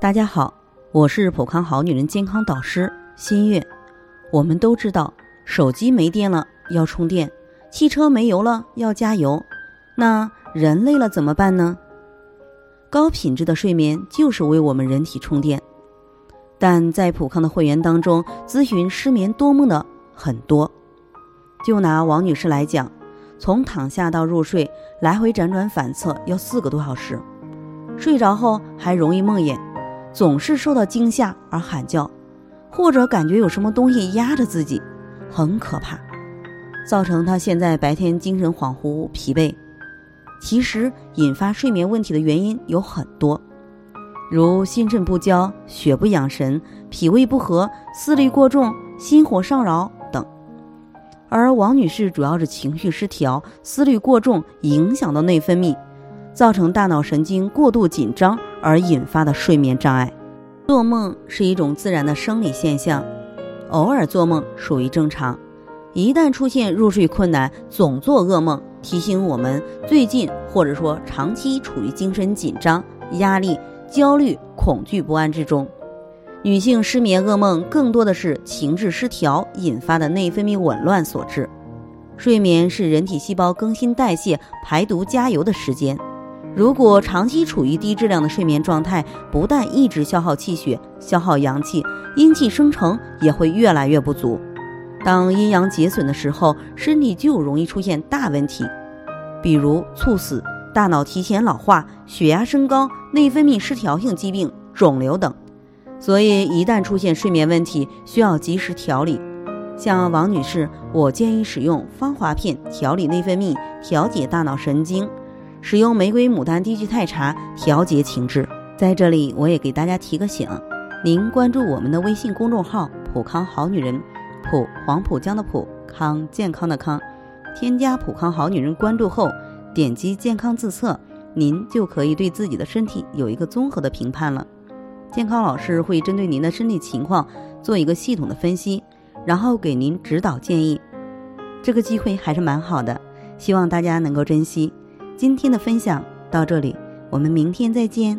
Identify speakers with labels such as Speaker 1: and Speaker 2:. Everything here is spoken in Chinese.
Speaker 1: 大家好，我是普康好女人健康导师新月。我们都知道，手机没电了要充电，汽车没油了要加油。那人累了怎么办呢？高品质的睡眠就是为我们人体充电。但在普康的会员当中，咨询失眠多梦的很多。就拿王女士来讲，从躺下到入睡，来回辗转反侧要四个多小时，睡着后还容易梦魇。总是受到惊吓而喊叫，或者感觉有什么东西压着自己，很可怕，造成他现在白天精神恍惚、疲惫。其实引发睡眠问题的原因有很多，如心肾不交、血不养神、脾胃不和、思虑过重、心火上扰等。而王女士主要是情绪失调、思虑过重，影响到内分泌。造成大脑神经过度紧张而引发的睡眠障碍。做梦是一种自然的生理现象，偶尔做梦属于正常。一旦出现入睡困难、总做噩梦，提醒我们最近或者说长期处于精神紧张、压力、焦虑、恐惧不安之中。女性失眠噩梦更多的是情志失调引发的内分泌紊乱所致。睡眠是人体细胞更新代谢、排毒加油的时间。如果长期处于低质量的睡眠状态，不但一直消耗气血、消耗阳气，阴气生成也会越来越不足。当阴阳结损的时候，身体就容易出现大问题，比如猝死、大脑提前老化、血压升高、内分泌失调性疾病、肿瘤等。所以，一旦出现睡眠问题，需要及时调理。像王女士，我建议使用芳华片调理内分泌，调节大脑神经。使用玫瑰牡丹低聚肽茶调节情志。在这里，我也给大家提个醒：您关注我们的微信公众号“普康好女人”，普黄浦江的普康健康的康，添加“普康好女人”关注后，点击健康自测，您就可以对自己的身体有一个综合的评判了。健康老师会针对您的身体情况做一个系统的分析，然后给您指导建议。这个机会还是蛮好的，希望大家能够珍惜。今天的分享到这里，我们明天再见。